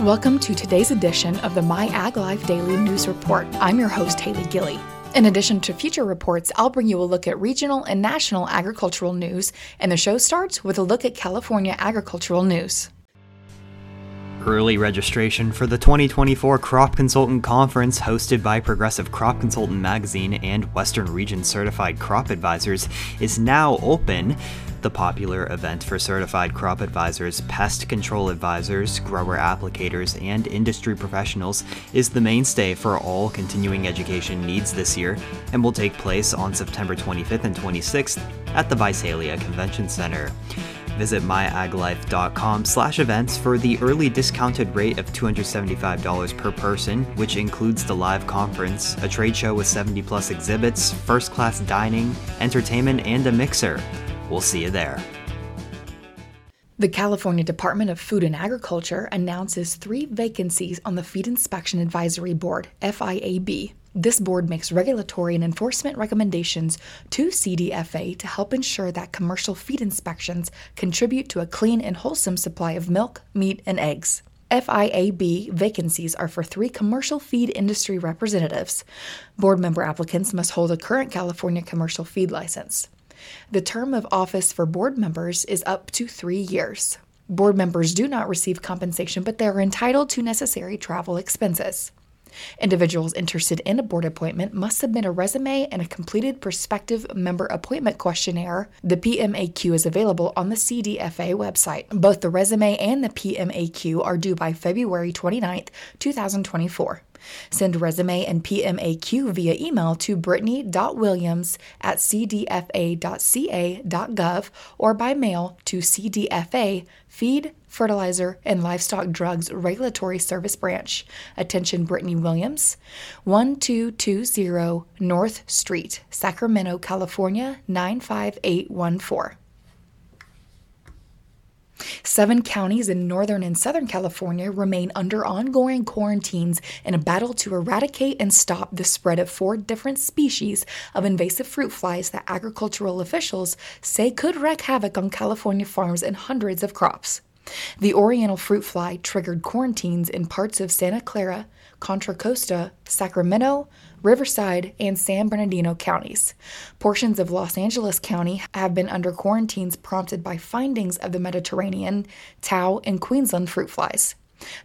Welcome to today's edition of the My Ag Life Daily News Report. I'm your host, Haley Gilly. In addition to future reports, I'll bring you a look at regional and national agricultural news, and the show starts with a look at California agricultural news. Early registration for the 2024 Crop Consultant Conference, hosted by Progressive Crop Consultant Magazine and Western Region Certified Crop Advisors, is now open. The popular event for certified crop advisors, pest control advisors, grower applicators, and industry professionals is the mainstay for all continuing education needs this year and will take place on September 25th and 26th at the Visalia Convention Center. Visit myaglife.com slash events for the early discounted rate of $275 per person, which includes the live conference, a trade show with 70 plus exhibits, first class dining, entertainment, and a mixer. We'll see you there. The California Department of Food and Agriculture announces three vacancies on the Feed Inspection Advisory Board, FIAB. This board makes regulatory and enforcement recommendations to CDFA to help ensure that commercial feed inspections contribute to a clean and wholesome supply of milk, meat, and eggs. FIAB vacancies are for three commercial feed industry representatives. Board member applicants must hold a current California commercial feed license. The term of office for board members is up to three years. Board members do not receive compensation, but they are entitled to necessary travel expenses. Individuals interested in a board appointment must submit a resume and a completed prospective member appointment questionnaire. The PMAQ is available on the CDFA website. Both the resume and the PMAQ are due by February 29, 2024. Send resume and PMAQ via email to brittany.williams at cdfa.ca.gov or by mail to CDFA Feed, Fertilizer, and Livestock Drugs Regulatory Service Branch. Attention Brittany Williams, 1220 North Street, Sacramento, California 95814. Seven counties in northern and southern California remain under ongoing quarantines in a battle to eradicate and stop the spread of four different species of invasive fruit flies that agricultural officials say could wreak havoc on California farms and hundreds of crops. The Oriental fruit fly triggered quarantines in parts of Santa Clara, Contra Costa, Sacramento, Riverside, and San Bernardino counties. Portions of Los Angeles County have been under quarantines prompted by findings of the Mediterranean, Tau, and Queensland fruit flies.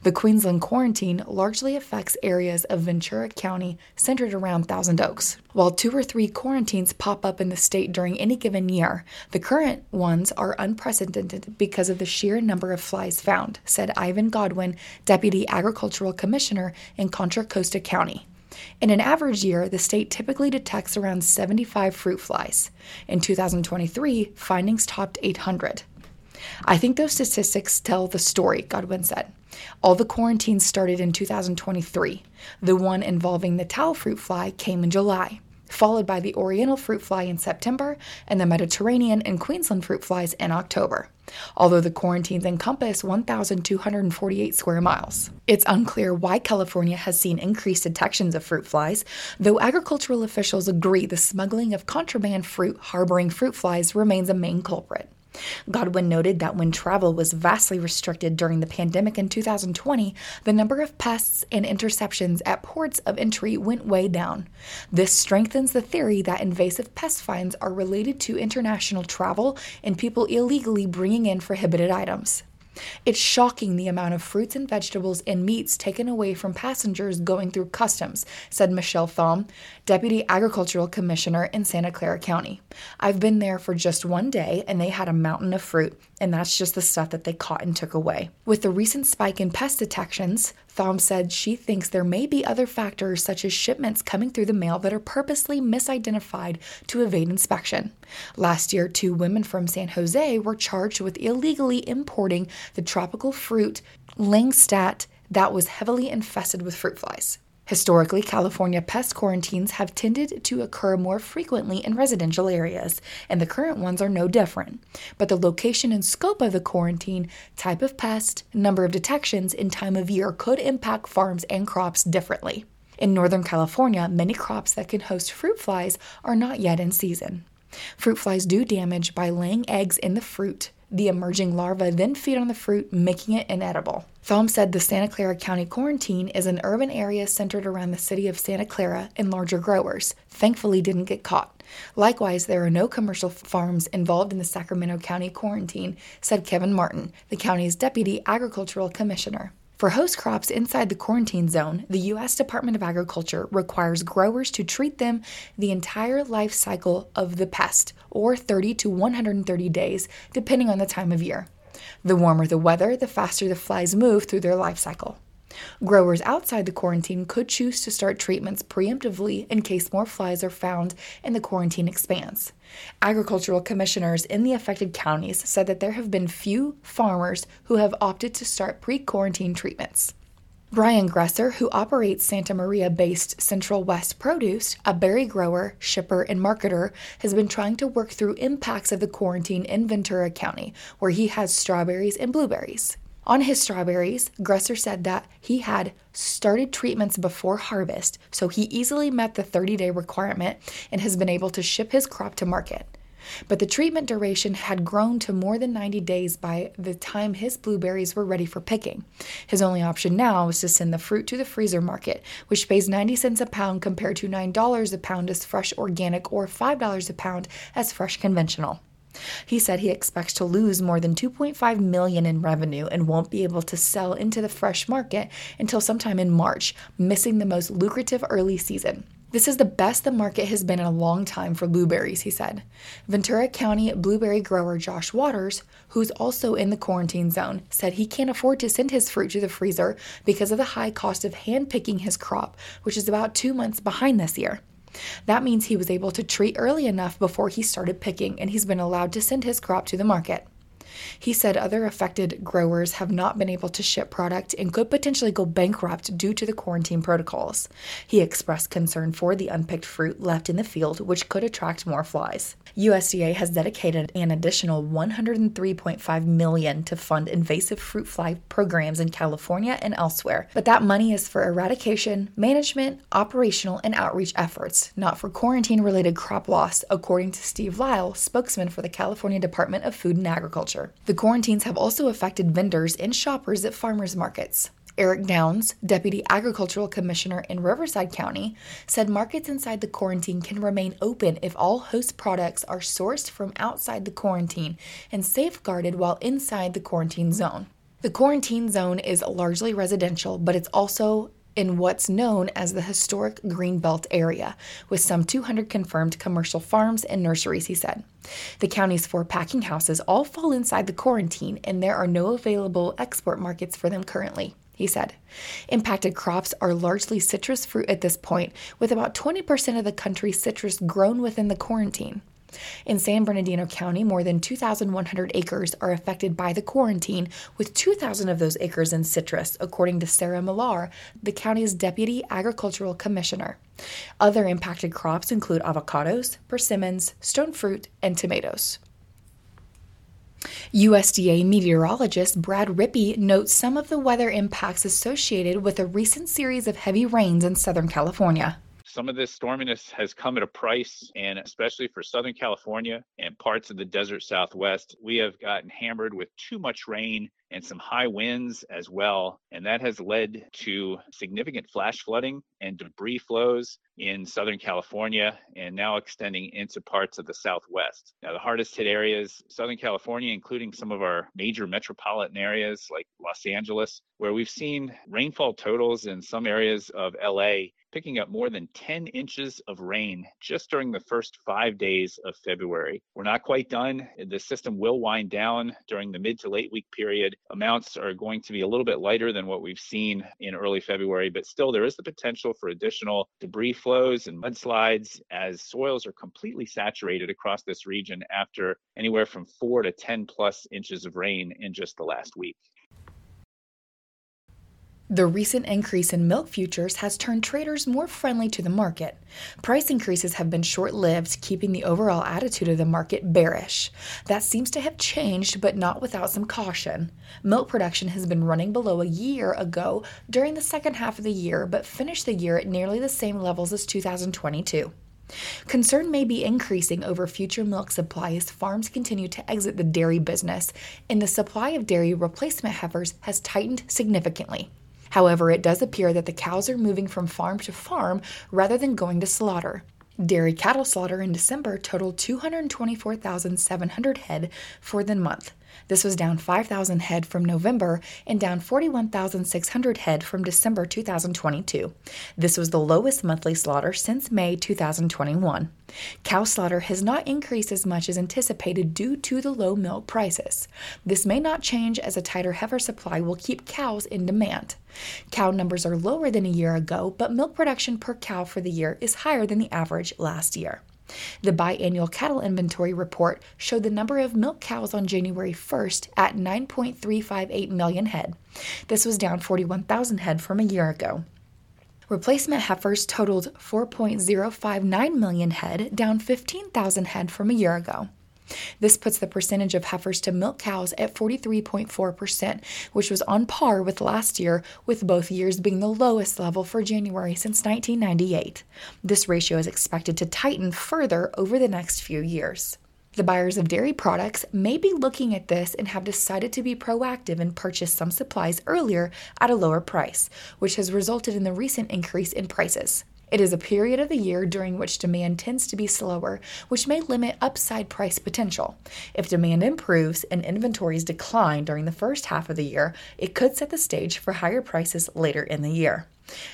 The Queensland quarantine largely affects areas of Ventura County centered around Thousand Oaks. While two or three quarantines pop up in the state during any given year, the current ones are unprecedented because of the sheer number of flies found, said Ivan Godwin, Deputy Agricultural Commissioner in Contra Costa County. In an average year, the state typically detects around 75 fruit flies. In 2023, findings topped 800. I think those statistics tell the story, Godwin said. All the quarantines started in 2023. The one involving the tau fruit fly came in July, followed by the Oriental fruit fly in September and the Mediterranean and Queensland fruit flies in October although the quarantines encompass 1,248 square miles. It's unclear why California has seen increased detections of fruit flies, though agricultural officials agree the smuggling of contraband fruit harboring fruit flies remains a main culprit. Godwin noted that when travel was vastly restricted during the pandemic in 2020, the number of pests and interceptions at ports of entry went way down. This strengthens the theory that invasive pest finds are related to international travel and people illegally bringing in prohibited items. It's shocking the amount of fruits and vegetables and meats taken away from passengers going through customs, said Michelle Thom, Deputy Agricultural Commissioner in Santa Clara County. I've been there for just one day and they had a mountain of fruit, and that's just the stuff that they caught and took away. With the recent spike in pest detections, Thom said she thinks there may be other factors such as shipments coming through the mail that are purposely misidentified to evade inspection. Last year, two women from San Jose were charged with illegally importing the tropical fruit Langsat that was heavily infested with fruit flies. Historically, California pest quarantines have tended to occur more frequently in residential areas, and the current ones are no different. But the location and scope of the quarantine, type of pest, number of detections, and time of year could impact farms and crops differently. In Northern California, many crops that can host fruit flies are not yet in season. Fruit flies do damage by laying eggs in the fruit, The emerging larvae then feed on the fruit, making it inedible. Thom said the Santa Clara County quarantine is an urban area centered around the city of Santa Clara and larger growers. Thankfully, didn't get caught. Likewise, there are no commercial farms involved in the Sacramento County quarantine, said Kevin Martin, the county's deputy agricultural commissioner. For host crops inside the quarantine zone, the U.S. Department of Agriculture requires growers to treat them the entire life cycle of the pest, or 30 to 130 days, depending on the time of year. The warmer the weather, the faster the flies move through their life cycle. Growers outside the quarantine could choose to start treatments preemptively in case more flies are found and the quarantine expands. Agricultural commissioners in the affected counties said that there have been few farmers who have opted to start pre quarantine treatments. Brian Gresser, who operates Santa Maria based Central West Produce, a berry grower, shipper, and marketer, has been trying to work through impacts of the quarantine in Ventura County, where he has strawberries and blueberries. On his strawberries, Gresser said that he had started treatments before harvest, so he easily met the 30 day requirement and has been able to ship his crop to market. But the treatment duration had grown to more than 90 days by the time his blueberries were ready for picking. His only option now was to send the fruit to the freezer market, which pays 90 cents a pound compared to $9 a pound as fresh organic or $5 a pound as fresh conventional. He said he expects to lose more than 2.5 million in revenue and won't be able to sell into the fresh market until sometime in March, missing the most lucrative early season. This is the best the market has been in a long time for blueberries, he said. Ventura County blueberry grower Josh Waters, who's also in the quarantine zone, said he can't afford to send his fruit to the freezer because of the high cost of hand picking his crop, which is about two months behind this year. That means he was able to treat early enough before he started picking, and he's been allowed to send his crop to the market. He said other affected growers have not been able to ship product and could potentially go bankrupt due to the quarantine protocols. He expressed concern for the unpicked fruit left in the field, which could attract more flies. USDA has dedicated an additional 103.5 million to fund invasive fruit fly programs in California and elsewhere, but that money is for eradication, management, operational, and outreach efforts, not for quarantine-related crop loss, according to Steve Lyle, spokesman for the California Department of Food and Agriculture. The quarantines have also affected vendors and shoppers at farmers markets. Eric Downs, Deputy Agricultural Commissioner in Riverside County, said markets inside the quarantine can remain open if all host products are sourced from outside the quarantine and safeguarded while inside the quarantine zone. The quarantine zone is largely residential, but it's also in what's known as the historic Greenbelt area, with some 200 confirmed commercial farms and nurseries, he said. The county's four packing houses all fall inside the quarantine, and there are no available export markets for them currently he said. Impacted crops are largely citrus fruit at this point, with about 20% of the country's citrus grown within the quarantine. In San Bernardino County, more than 2,100 acres are affected by the quarantine, with 2,000 of those acres in citrus, according to Sarah Millar, the county's deputy agricultural commissioner. Other impacted crops include avocados, persimmons, stone fruit, and tomatoes. USDA meteorologist Brad Rippey notes some of the weather impacts associated with a recent series of heavy rains in Southern California. Some of this storminess has come at a price, and especially for Southern California and parts of the desert Southwest, we have gotten hammered with too much rain and some high winds as well. And that has led to significant flash flooding and debris flows in Southern California and now extending into parts of the Southwest. Now, the hardest hit areas, Southern California, including some of our major metropolitan areas like Los Angeles, where we've seen rainfall totals in some areas of LA picking up more than 10 inches of rain just during the first five days of February. We're not quite done. The system will wind down during the mid to late week period. Amounts are going to be a little bit lighter than what we've seen in early February, but still there is the potential for additional debris flows and mudslides as soils are completely saturated across this region after anywhere from four to 10 plus inches of rain in just the last week. The recent increase in milk futures has turned traders more friendly to the market. Price increases have been short lived, keeping the overall attitude of the market bearish. That seems to have changed, but not without some caution. Milk production has been running below a year ago during the second half of the year, but finished the year at nearly the same levels as 2022. Concern may be increasing over future milk supply as farms continue to exit the dairy business, and the supply of dairy replacement heifers has tightened significantly. However, it does appear that the cows are moving from farm to farm rather than going to slaughter. Dairy cattle slaughter in December totaled 224,700 head for the month. This was down 5,000 head from November and down 41,600 head from December 2022. This was the lowest monthly slaughter since May 2021. Cow slaughter has not increased as much as anticipated due to the low milk prices. This may not change as a tighter heifer supply will keep cows in demand. Cow numbers are lower than a year ago, but milk production per cow for the year is higher than the average last year. The biannual cattle inventory report showed the number of milk cows on January 1st at 9.358 million head. This was down 41,000 head from a year ago. Replacement heifers totaled 4.059 million head, down 15,000 head from a year ago. This puts the percentage of heifers to milk cows at 43.4%, which was on par with last year, with both years being the lowest level for January since 1998. This ratio is expected to tighten further over the next few years. The buyers of dairy products may be looking at this and have decided to be proactive and purchase some supplies earlier at a lower price, which has resulted in the recent increase in prices. It is a period of the year during which demand tends to be slower, which may limit upside price potential. If demand improves and inventories decline during the first half of the year, it could set the stage for higher prices later in the year.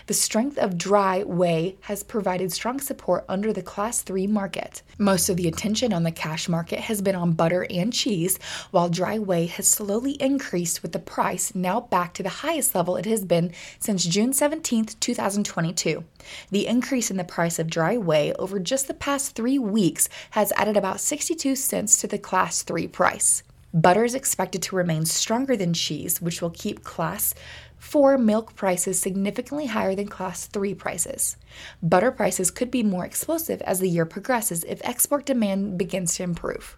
The strength of dry whey has provided strong support under the Class 3 market. Most of the attention on the cash market has been on butter and cheese, while dry whey has slowly increased with the price now back to the highest level it has been since June 17, 2022. The increase in the price of dry whey over just the past three weeks has added about 62 cents to the Class 3 price. Butter is expected to remain stronger than cheese, which will keep Class 4 milk prices significantly higher than Class 3 prices. Butter prices could be more explosive as the year progresses if export demand begins to improve.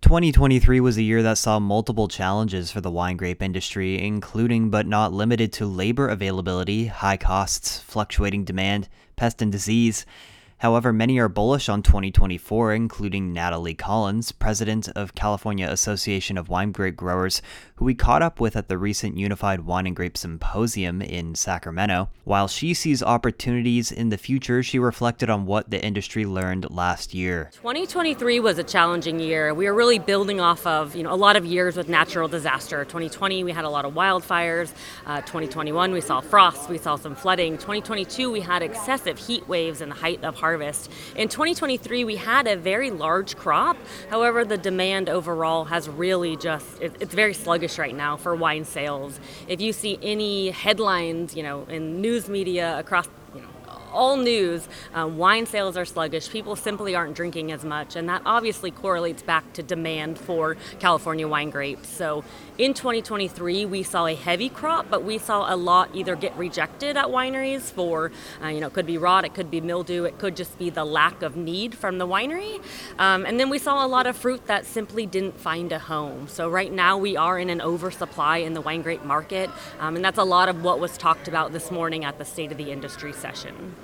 Twenty twenty three was a year that saw multiple challenges for the wine grape industry, including but not limited to labor availability, high costs, fluctuating demand, pest and disease, However, many are bullish on 2024, including Natalie Collins, president of California Association of Wine Grape Growers, who we caught up with at the recent Unified Wine and Grape Symposium in Sacramento. While she sees opportunities in the future, she reflected on what the industry learned last year. 2023 was a challenging year. We were really building off of you know a lot of years with natural disaster. 2020 we had a lot of wildfires. Uh, 2021 we saw frost, we saw some flooding. 2022 we had excessive heat waves in the height of harvest harvest. In 2023, we had a very large crop. However, the demand overall has really just, it's very sluggish right now for wine sales. If you see any headlines, you know, in news media across all news, um, wine sales are sluggish. People simply aren't drinking as much, and that obviously correlates back to demand for California wine grapes. So in 2023, we saw a heavy crop, but we saw a lot either get rejected at wineries for, uh, you know, it could be rot, it could be mildew, it could just be the lack of need from the winery. Um, and then we saw a lot of fruit that simply didn't find a home. So right now we are in an oversupply in the wine grape market, um, and that's a lot of what was talked about this morning at the State of the Industry session.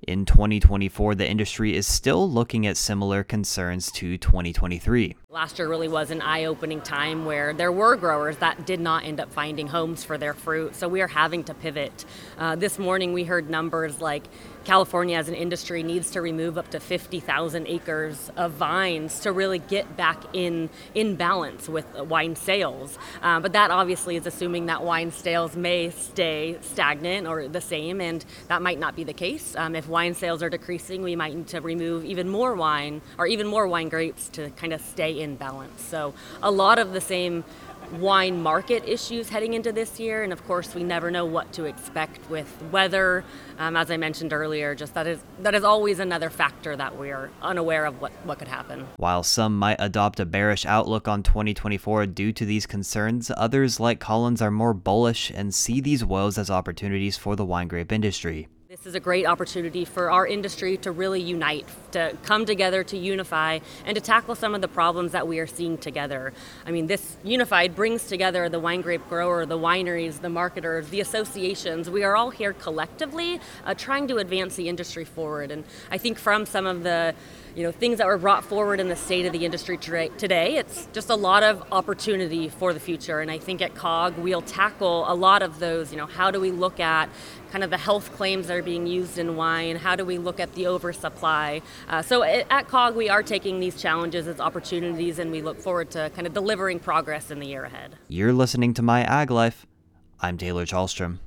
In 2024, the industry is still looking at similar concerns to 2023. Last year really was an eye opening time where there were growers that did not end up finding homes for their fruit, so we are having to pivot. Uh, this morning we heard numbers like California as an industry needs to remove up to 50,000 acres of vines to really get back in in balance with wine sales. Uh, but that obviously is assuming that wine sales may stay stagnant or the same, and that might not be the case. Um, if wine sales are decreasing, we might need to remove even more wine or even more wine grapes to kind of stay in balance. So a lot of the same wine market issues heading into this year, and of course, we never know what to expect with weather. Um, as I mentioned earlier, just that is that is always another factor that we are unaware of what what could happen. While some might adopt a bearish outlook on 2024 due to these concerns, others like Collins are more bullish and see these woes as opportunities for the wine grape industry. This is a great opportunity for our industry to really unite, to come together, to unify, and to tackle some of the problems that we are seeing together. I mean, this unified brings together the wine grape grower, the wineries, the marketers, the associations. We are all here collectively uh, trying to advance the industry forward. And I think from some of the you know things that were brought forward in the state of the industry today it's just a lot of opportunity for the future. And i think at CAWG we'll tackle a lot of those you know how do we look at kind of the health claims that are being used in wine? How do we look at the oversupply? Uh, so at CAWG we are taking these challenges as opportunities and we look forward to kind of delivering progress in the year ahead. You're listening to my ag life. I'm taylor chalstrom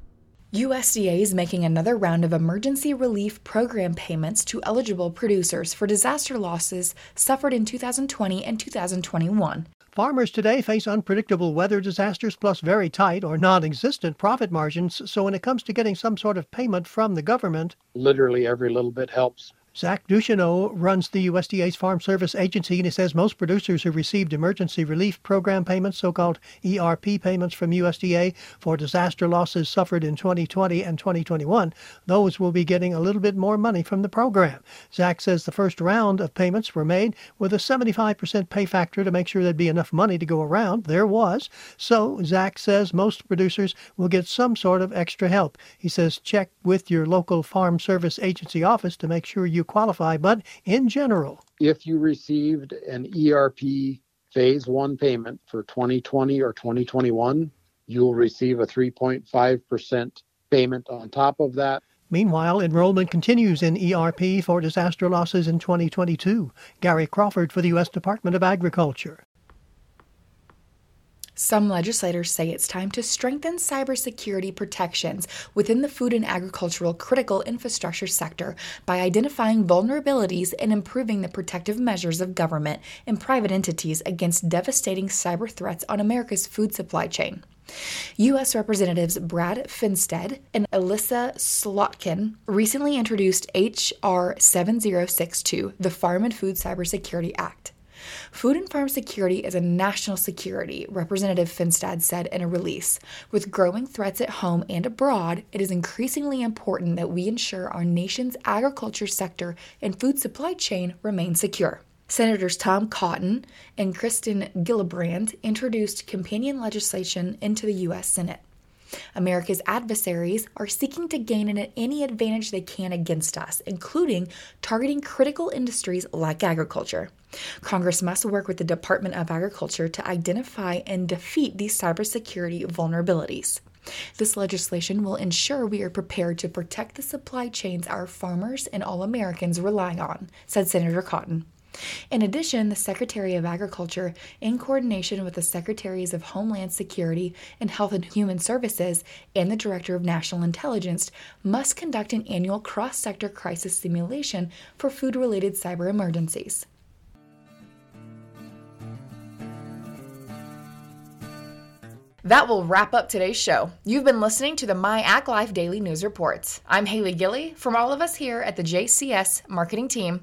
USDA is making another round of emergency relief program payments to eligible producers for disaster losses suffered in 2020 and 2021. Farmers today face unpredictable weather disasters plus very tight or non existent profit margins. So, when it comes to getting some sort of payment from the government, literally every little bit helps. Zach Ducheneaux runs the USDA's Farm Service Agency, and he says most producers who received emergency relief program payments, so called ERP payments from USDA for disaster losses suffered in 2020 and 2021, those will be getting a little bit more money from the program. Zach says the first round of payments were made with a 75% pay factor to make sure there'd be enough money to go around. There was. So Zach says most producers will get some sort of extra help. He says check with your local Farm Service Agency office to make sure you qualify, but in general. If you received an ERP phase one payment for 2020 or 2021, you'll receive a 3.5% payment on top of that. Meanwhile, enrollment continues in ERP for disaster losses in 2022. Gary Crawford for the U.S. Department of Agriculture. Some legislators say it's time to strengthen cybersecurity protections within the food and agricultural critical infrastructure sector by identifying vulnerabilities and improving the protective measures of government and private entities against devastating cyber threats on America's food supply chain. U.S. Representatives Brad Finstad and Elissa Slotkin recently introduced H.R. 7062, the Farm and Food Cybersecurity Act. Food and farm security is a national security, Representative Finstad said in a release. With growing threats at home and abroad, it is increasingly important that we ensure our nation's agriculture sector and food supply chain remain secure. Senators Tom Cotton and Kirsten Gillibrand introduced companion legislation into the U.S. Senate. America's adversaries are seeking to gain any advantage they can against us, including targeting critical industries like agriculture. Congress must work with the Department of Agriculture to identify and defeat these cybersecurity vulnerabilities. This legislation will ensure we are prepared to protect the supply chains our farmers and all Americans rely on, said Senator Cotton. In addition, the Secretary of Agriculture, in coordination with the Secretaries of Homeland Security and Health and Human Services and the Director of National Intelligence, must conduct an annual cross sector crisis simulation for food related cyber emergencies. That will wrap up today's show. You've been listening to the My Ag Life Daily News Reports. I'm Haley Gilly from all of us here at the JCS Marketing Team.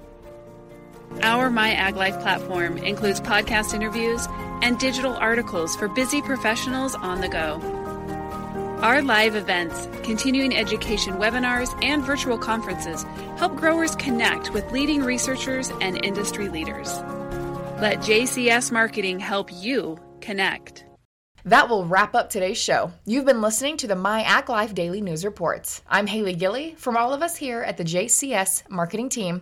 Our My Ag Life platform includes podcast interviews and digital articles for busy professionals on the go. Our live events, continuing education webinars, and virtual conferences help growers connect with leading researchers and industry leaders. Let JCS Marketing help you connect. That will wrap up today's show. You've been listening to the My Ag Life Daily News Reports. I'm Haley Gilly from all of us here at the JCS Marketing Team.